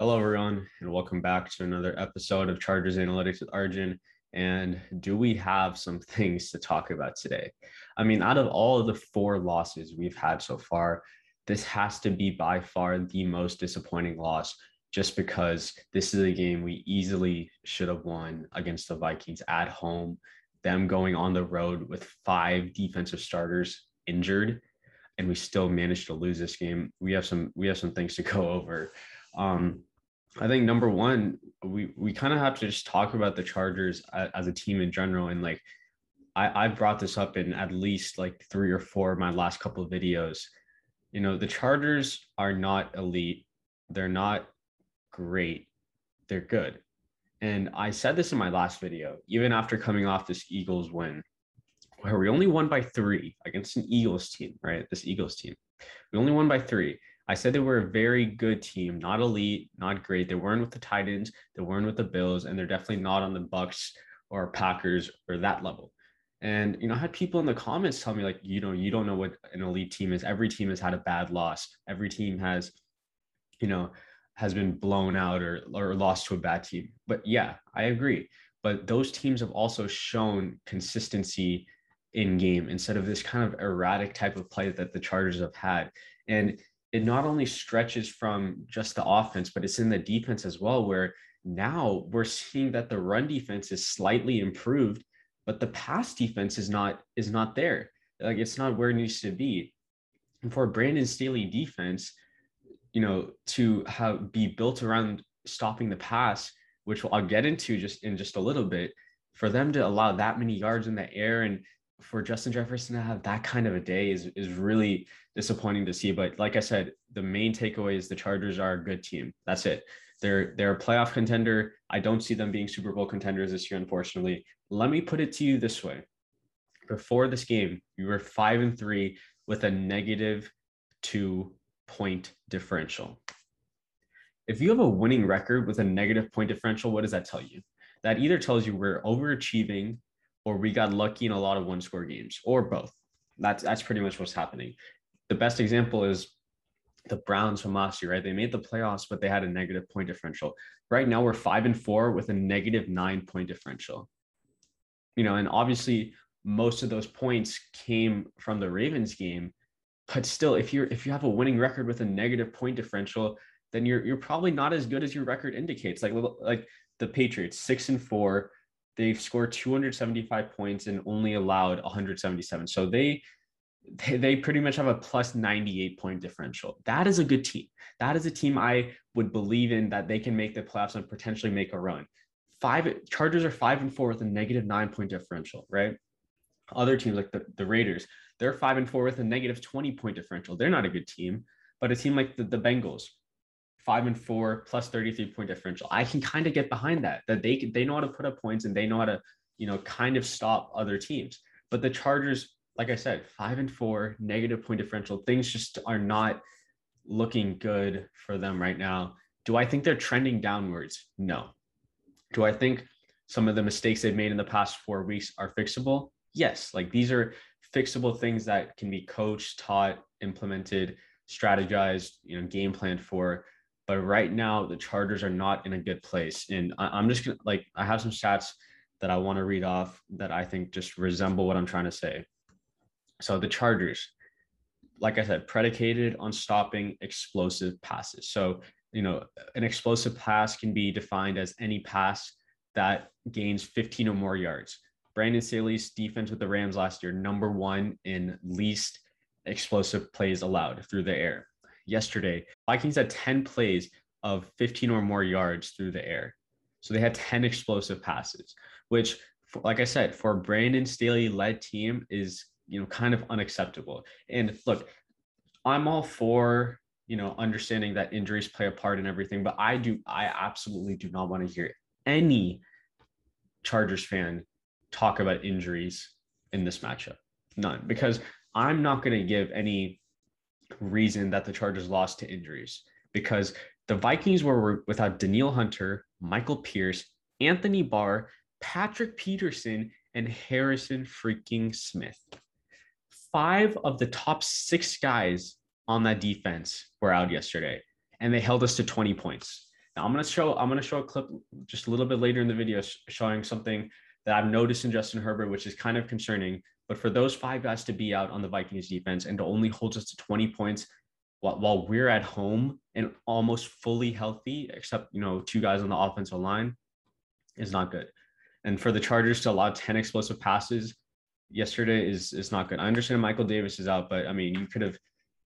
Hello, everyone, and welcome back to another episode of Chargers Analytics with Arjun. And do we have some things to talk about today? I mean, out of all of the four losses we've had so far, this has to be by far the most disappointing loss just because this is a game we easily should have won against the Vikings at home. Them going on the road with five defensive starters injured, and we still managed to lose this game. We have some we have some things to go over. Um, I think number one, we we kind of have to just talk about the Chargers as, a team in general, and like I I've brought this up in at least like three or four of my last couple of videos. You know, the Chargers are not elite. They're not great. They're good. And I said this in my last video, even after coming off this Eagles win, where we only won by three against an Eagles team, right? This Eagles team. We only won by three. I said they were a very good team, not elite, not great. They weren't with the Titans, they weren't with the Bills, and they're definitely not on the Bucks or Packers or that level. And you know, I had people in the comments tell me like, you know, you don't know what an elite team is. Every team has had a bad loss. Every team has, you know, has been blown out or or lost to a bad team. But yeah, I agree. But those teams have also shown consistency in game instead of this kind of erratic type of play that the Chargers have had. And it not only stretches from just the offense, but it's in the defense as well, where now we're seeing that the run defense is slightly improved, but the pass defense is not is not there. Like it's not where it needs to be. And for Brandon Staley defense, you know, to have be built around stopping the pass, which I'll get into just in just a little bit, for them to allow that many yards in the air and for Justin Jefferson to have that kind of a day is is really disappointing to see. But like I said, the main takeaway is the Chargers are a good team. That's it. They're they're a playoff contender. I don't see them being Super Bowl contenders this year, unfortunately. Let me put it to you this way. Before this game, you were five and three with a negative two point differential. If you have a winning record with a negative point differential, what does that tell you? That either tells you we're overachieving or we got lucky in a lot of one score games or both. That's that's pretty much what's happening. The best example is the Browns from last year, right? They made the playoffs, but they had a negative point differential. Right now, we're five and four with a negative nine point differential. You know, and obviously, most of those points came from the Ravens game. But still, if you're if you have a winning record with a negative point differential, then you're you're probably not as good as your record indicates. Like like the Patriots, six and four, they've scored 275 points and only allowed 177. So they they, pretty much have a plus 98 point differential. That is a good team. That is a team I would believe in that they can make the playoffs and potentially make a run. Five Chargers are five and four with a negative nine point differential, right? Other teams like the, the Raiders, they're five and four with a negative 20 point differential. They're not a good team, but a team like the, the Bengals, five and four plus 33 point differential. I can kind of get behind that, that they they know how to put up points and they know how to, you know, kind of stop other teams. But the Chargers, like I said, five and four, negative point differential, things just are not looking good for them right now. Do I think they're trending downwards? No. Do I think some of the mistakes they've made in the past four weeks are fixable? Yes. Like these are fixable things that can be coached, taught, implemented, strategized, you know, game planned for. But right now, the Chargers are not in a good place. And I, I'm just gonna like I have some stats that I want to read off that I think just resemble what I'm trying to say. So the Chargers, like I said, predicated on stopping explosive passes. So, you know, an explosive pass can be defined as any pass that gains 15 or more yards. Brandon Staley's defense with the Rams last year, number one in least explosive plays allowed through the air. Yesterday, Vikings had 10 plays of 15 or more yards through the air. So they had 10 explosive passes, which, like I said, for Brandon Staley led team is, you know, kind of unacceptable. And look, I'm all for, you know, understanding that injuries play a part in everything, but I do, I absolutely do not want to hear any Chargers fan talk about injuries in this matchup. None, because I'm not going to give any reason that the Chargers lost to injuries because the Vikings were without Danielle Hunter, Michael Pierce, Anthony Barr, Patrick Peterson, and Harrison freaking Smith. Five of the top six guys on that defense were out yesterday, and they held us to 20 points. Now I'm gonna show I'm gonna show a clip just a little bit later in the video showing something that I've noticed in Justin Herbert, which is kind of concerning. But for those five guys to be out on the Vikings defense and to only hold us to 20 points while, while we're at home and almost fully healthy, except you know two guys on the offensive line, is not good. And for the Chargers to allow 10 explosive passes yesterday is is not good. I understand Michael Davis is out, but I mean you could have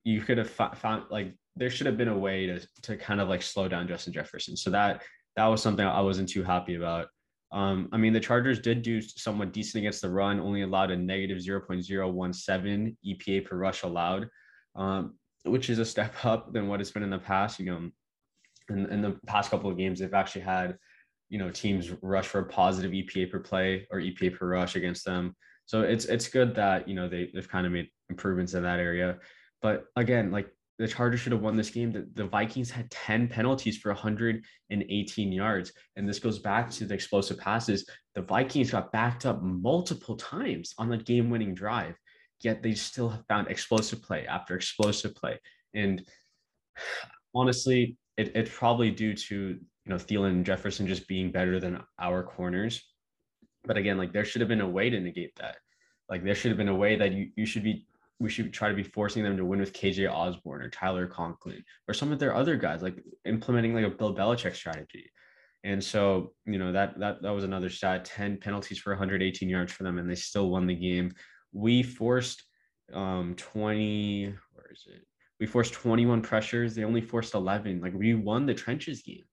you could have found like there should have been a way to to kind of like slow down Justin Jefferson. So that that was something I wasn't too happy about. Um, I mean, the Chargers did do somewhat decent against the run, only allowed a negative 0.017 EPA per rush allowed, um, which is a step up than what it's been in the past. You know, in, in the past couple of games, they've actually had, you know, teams rush for a positive EPA per play or EPA per rush against them. So it's it's good that you know they they've kind of made improvements in that area. But again, like the Chargers should have won this game. The, the Vikings had 10 penalties for 118 yards. And this goes back to the explosive passes. The Vikings got backed up multiple times on the game winning drive, yet they still have found explosive play after explosive play. And honestly, it, it's probably due to, you know, Thielen and Jefferson just being better than our corners. But again, like there should have been a way to negate that. Like there should have been a way that you, you should be we should try to be forcing them to win with KJ Osborn or Tyler Conklin or some of their other guys, like implementing like a Bill Belichick strategy. And so, you know, that that that was another stat, 10 penalties for 118 yards for them, and they still won the game. We forced um 20, where is it? We forced 21 pressures. They only forced 11. Like we won the trenches game.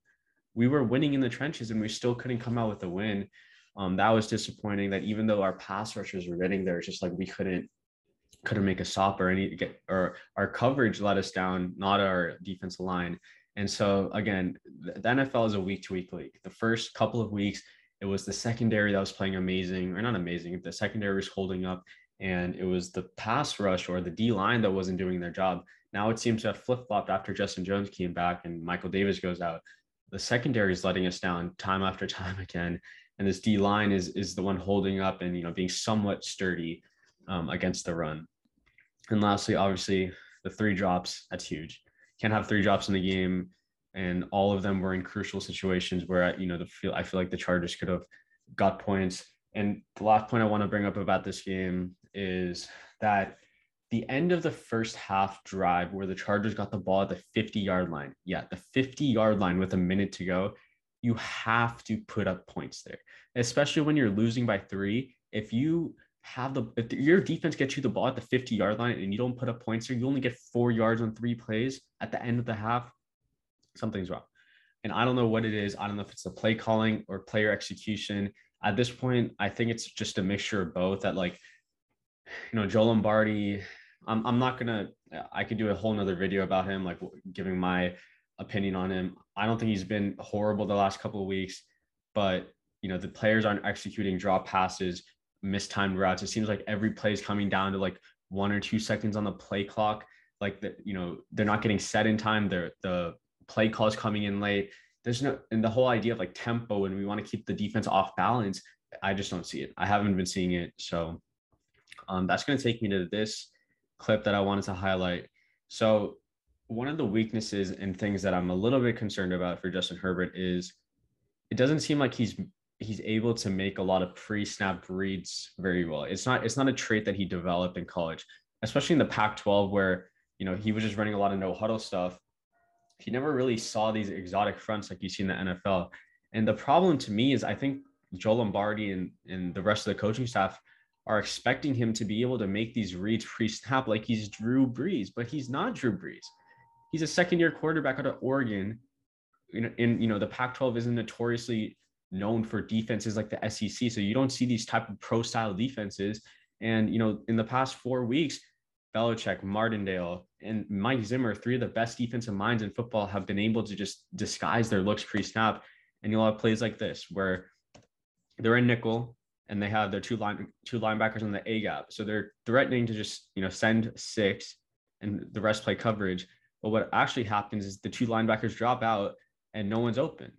We were winning in the trenches and we still couldn't come out with a win. Um, that was disappointing that even though our pass rushers were getting there, it's just like we couldn't couldn't make a stop or any get or our coverage let us down, not our defensive line. And so again, the NFL is a week to week league. The first couple of weeks, it was the secondary that was playing amazing, or not amazing. The secondary was holding up, and it was the pass rush or the D line that wasn't doing their job. Now it seems to have flip flopped after Justin Jones came back and Michael Davis goes out. The secondary is letting us down time after time again, and this D line is is the one holding up and you know being somewhat sturdy um, against the run. And lastly, obviously, the three drops, that's huge. Can't have three drops in the game. And all of them were in crucial situations where, you know, the feel I feel like the Chargers could have got points. And the last point I want to bring up about this game is that the end of the first half drive where the Chargers got the ball at the 50 yard line. Yeah, the 50 yard line with a minute to go. You have to put up points there, especially when you're losing by three. If you have the if your defense gets you the ball at the 50 yard line and you don't put up points there, you only get four yards on three plays at the end of the half, something's wrong. And I don't know what it is. I don't know if it's the play calling or player execution. At this point, I think it's just a mixture of both. That like, you know, Joe Lombardi. I'm I'm not gonna. I could do a whole nother video about him, like giving my opinion on him. I don't think he's been horrible the last couple of weeks, but you know the players aren't executing drop passes mistimed routes. It seems like every play is coming down to like one or two seconds on the play clock. Like that, you know, they're not getting set in time. They're the play calls coming in late. There's no and the whole idea of like tempo and we want to keep the defense off balance. I just don't see it. I haven't been seeing it. So um, that's going to take me to this clip that I wanted to highlight. So, one of the weaknesses and things that I'm a little bit concerned about for Justin Herbert is it doesn't seem like he's he's able to make a lot of pre-snap reads very well. It's not it's not a trait that he developed in college, especially in the Pac-12 where you know he was just running a lot of no huddle stuff. He never really saw these exotic fronts like you see in the NFL. And the problem to me is I think Joe Lombardi and, and the rest of the coaching staff are expecting him to be able to make these reads pre-snap like he's Drew Brees, but he's not Drew Brees. He's a second-year quarterback out of Oregon. In, in you know the Pac-12 isn't notoriously known for defenses like the SEC, so you don't see these type of pro-style defenses. And you know in the past four weeks, Belichick, Martindale, and Mike Zimmer, three of the best defensive minds in football, have been able to just disguise their looks pre-snap. And you'll have plays like this where they're in nickel and they have their two line two linebackers on the A gap. So they're threatening to just you know send six and the rest play coverage. But what actually happens is the two linebackers drop out and no one's open.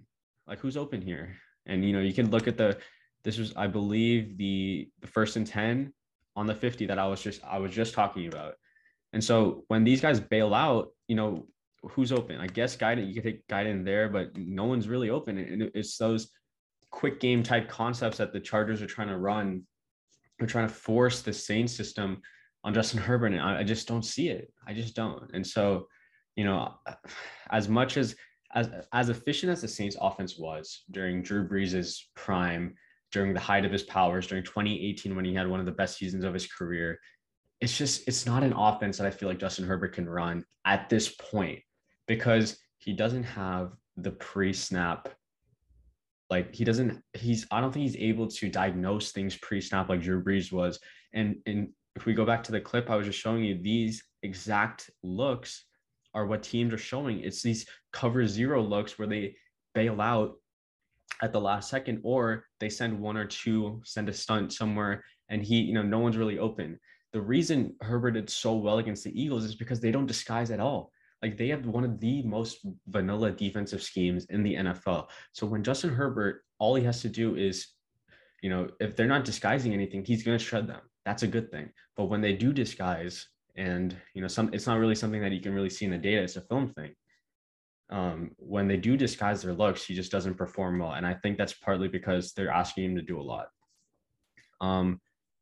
Like who's open here? And you know you can look at the this was I believe the the first and ten on the 50 that I was just I was just talking about. And so when these guys bail out, you know, who's open? I guess Guyton, you could take Guyton there, but no one's really open. And it's those quick game type concepts that the Chargers are trying to run. They're trying to force the same system on Justin Herbert, and I, I just don't see it. I just don't. And so, you know, as much as as as efficient as the Saints offense was during Drew Brees' prime, during the height of his powers, during 2018 when he had one of the best seasons of his career, it's just it's not an offense that I feel like Justin Herbert can run at this point because he doesn't have the pre-snap like he doesn't he's I don't think he's able to diagnose things pre-snap like Drew Brees was. And and if we go back to the clip I was just showing you, these exact looks are what teams are showing. It's these cover zero looks where they bail out at the last second, or they send one or two, send a stunt somewhere, and he, you know, no one's really open. The reason Herbert did so well against the Eagles is because they don't disguise at all. Like they have one of the most vanilla defensive schemes in the NFL. So when Justin Herbert, all he has to do is, you know, if they're not disguising anything, he's going to shred them. That's a good thing. But when they do disguise, and you know, some it's not really something that you can really see in the data. It's a film thing. Um, when they do disguise their looks, he just doesn't perform well, and I think that's partly because they're asking him to do a lot. Um,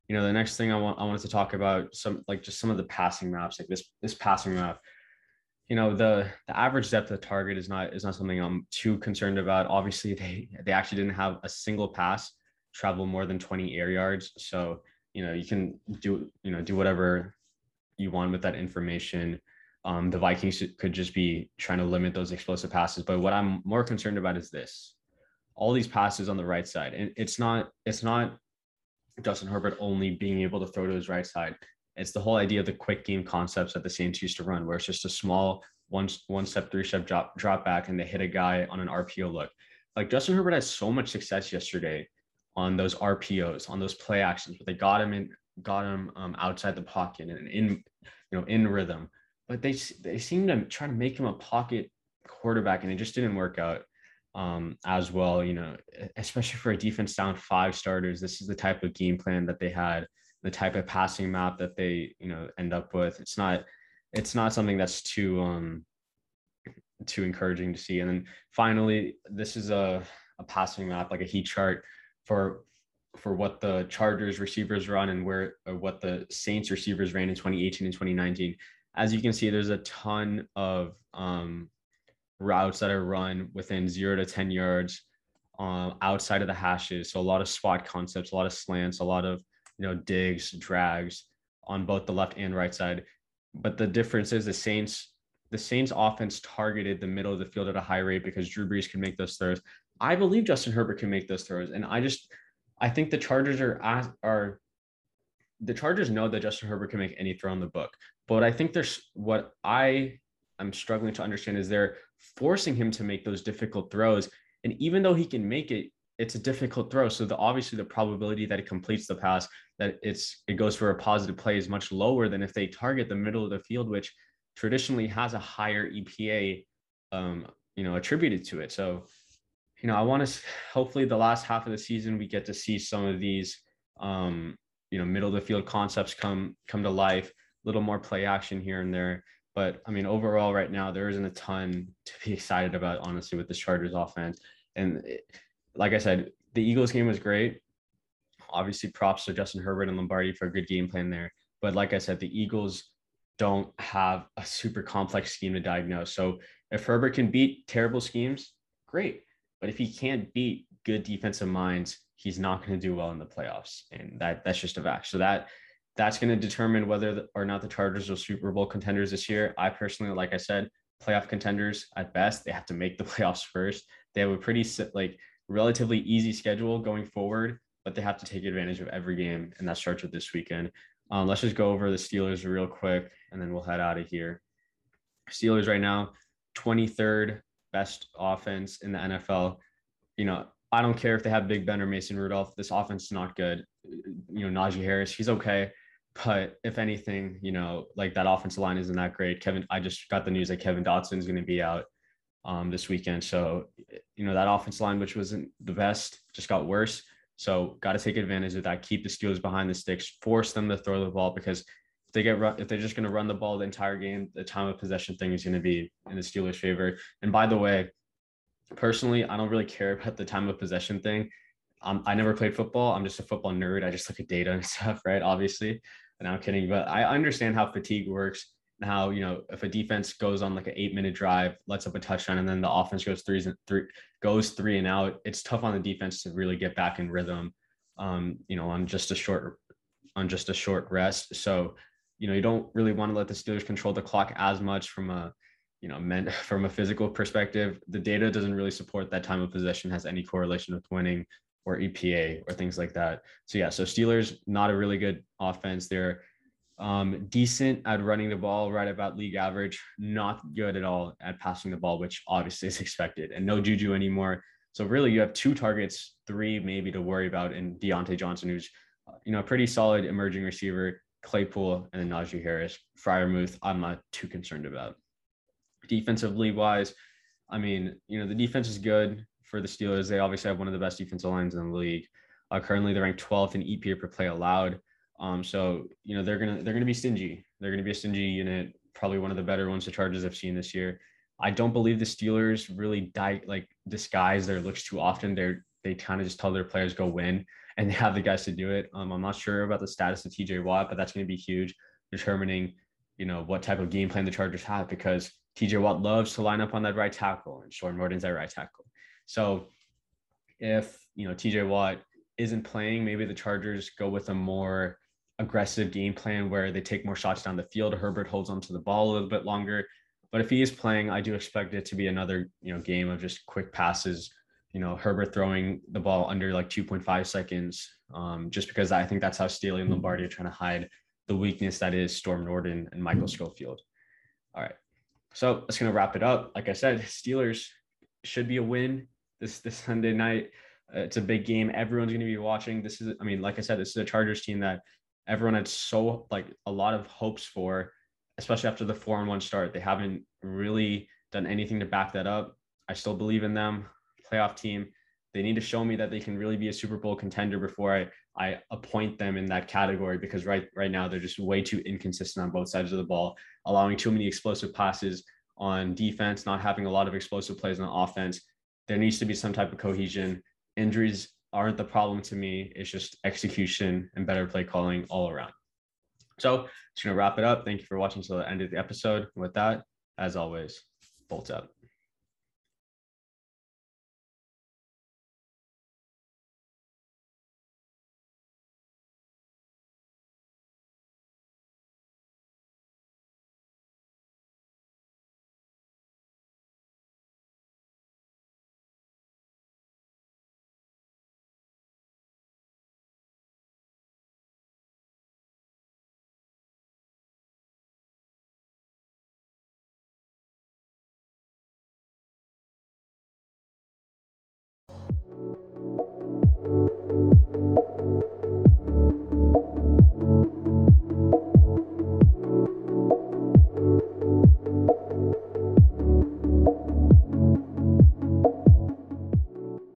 you know, the next thing I want I wanted to talk about some like just some of the passing maps, like this this passing map you know the the average depth of target is not is not something I'm too concerned about. Obviously, they they actually didn't have a single pass travel more than 20 air yards. So you know you can do you know do whatever you want with that information. Um, the Vikings could just be trying to limit those explosive passes. But what I'm more concerned about is this: all these passes on the right side, and it's not it's not Justin Herbert only being able to throw to his right side. It's the whole idea of the quick game concepts that the Saints used to run, where it's just a small one one step, three step drop drop back, and they hit a guy on an RPO look. Like Justin Herbert had so much success yesterday on those RPOs, on those play actions, but they got him in, got him um, outside the pocket and in, you know, in rhythm. But they they seem to try to make him a pocket quarterback, and it just didn't work out um, as well. You know, especially for a defense down five starters, this is the type of game plan that they had the type of passing map that they you know end up with it's not it's not something that's too um too encouraging to see and then finally this is a, a passing map like a heat chart for for what the chargers receivers run and where or what the saints receivers ran in 2018 and 2019 as you can see there's a ton of um routes that are run within zero to 10 yards um, outside of the hashes so a lot of spot concepts a lot of slants a lot of you know, digs, drags on both the left and right side. But the difference is the Saints, the Saints offense targeted the middle of the field at a high rate because Drew Brees can make those throws. I believe Justin Herbert can make those throws. And I just I think the Chargers are are the Chargers know that Justin Herbert can make any throw in the book. But I think there's what I am struggling to understand is they're forcing him to make those difficult throws. And even though he can make it, it's a difficult throw. So the obviously the probability that it completes the pass, that it's it goes for a positive play is much lower than if they target the middle of the field, which traditionally has a higher EPA, um, you know, attributed to it. So, you know, I want to hopefully the last half of the season we get to see some of these, um, you know, middle of the field concepts come come to life, a little more play action here and there. But I mean, overall, right now there isn't a ton to be excited about, honestly, with the Chargers offense. And it, like I said, the Eagles game was great. Obviously, props to Justin Herbert and Lombardi for a good game plan there. But like I said, the Eagles don't have a super complex scheme to diagnose. So if Herbert can beat terrible schemes, great. But if he can't beat good defensive minds, he's not going to do well in the playoffs, and that that's just a fact. So that that's going to determine whether or not the Chargers are Super Bowl contenders this year. I personally, like I said, playoff contenders at best. They have to make the playoffs first. They have a pretty like relatively easy schedule going forward, but they have to take advantage of every game, and that starts with this weekend. Um, let's just go over the Steelers real quick, and then we'll head out of here. Steelers right now, 23rd best offense in the NFL. You know, I don't care if they have Big Ben or Mason Rudolph. This offense is not good. You know, Najee Harris, he's okay. But if anything, you know, like that offensive line isn't that great. Kevin, I just got the news that Kevin Dotson is going to be out um, this weekend. So, you know, that offensive line, which wasn't the best, just got worse. So, got to take advantage of that. Keep the Steelers behind the sticks. Force them to throw the ball because they get run, if they're just going to run the ball the entire game, the time of possession thing is going to be in the Steelers' favor. And by the way, personally, I don't really care about the time of possession thing. Um, I never played football. I'm just a football nerd. I just look at data and stuff, right? Obviously, and I'm kidding, but I understand how fatigue works and how you know if a defense goes on like an eight minute drive, lets up a touchdown, and then the offense goes three and three goes three and out. It's tough on the defense to really get back in rhythm. Um, you know, on just a short on just a short rest. So, you know, you don't really want to let the Steelers control the clock as much from a you know, meant from a physical perspective, the data doesn't really support that time of possession has any correlation with winning or EPA or things like that. So yeah, so Steelers not a really good offense. They're um, decent at running the ball, right about league average. Not good at all at passing the ball, which obviously is expected. And no Juju anymore. So really, you have two targets, three maybe to worry about, and Diontae Johnson, who's you know a pretty solid emerging receiver. Claypool and then Najee Harris. Freiermuth, I'm not too concerned about defensively wise, I mean, you know, the defense is good for the Steelers. They obviously have one of the best defensive lines in the league. Uh, currently, they're ranked 12th in EPA per play allowed. Um, so you know they're gonna they're gonna be stingy. They're gonna be a stingy unit. Probably one of the better ones the Chargers have seen this year. I don't believe the Steelers really die like disguise their looks too often. They're they kind of just tell their players go win, and they have the guys to do it. Um, I'm not sure about the status of TJ Watt, but that's going to be huge, determining you know what type of game plan the Chargers have because TJ Watt loves to line up on that right tackle, and Storm Norton's that right tackle. So if you know TJ Watt isn't playing, maybe the Chargers go with a more aggressive game plan where they take more shots down the field. Herbert holds onto the ball a little bit longer. But if he is playing, I do expect it to be another you know game of just quick passes. You know, Herbert throwing the ball under like 2.5 seconds, um, just because I think that's how Staley and Lombardi are trying to hide the weakness that is Storm Norton and Michael Schofield. All right. So that's going to wrap it up. Like I said, Steelers should be a win this this Sunday night. Uh, it's a big game. Everyone's going to be watching. This is, I mean, like I said, this is a Chargers team that everyone had so like a lot of hopes for, especially after the four and one start. They haven't really done anything to back that up. I still believe in them. Playoff team. They need to show me that they can really be a Super Bowl contender before I I appoint them in that category because right right now they're just way too inconsistent on both sides of the ball, allowing too many explosive passes on defense, not having a lot of explosive plays on offense. There needs to be some type of cohesion. Injuries aren't the problem to me. It's just execution and better play calling all around. So, just gonna wrap it up. Thank you for watching till the end of the episode. With that, as always, bolts up.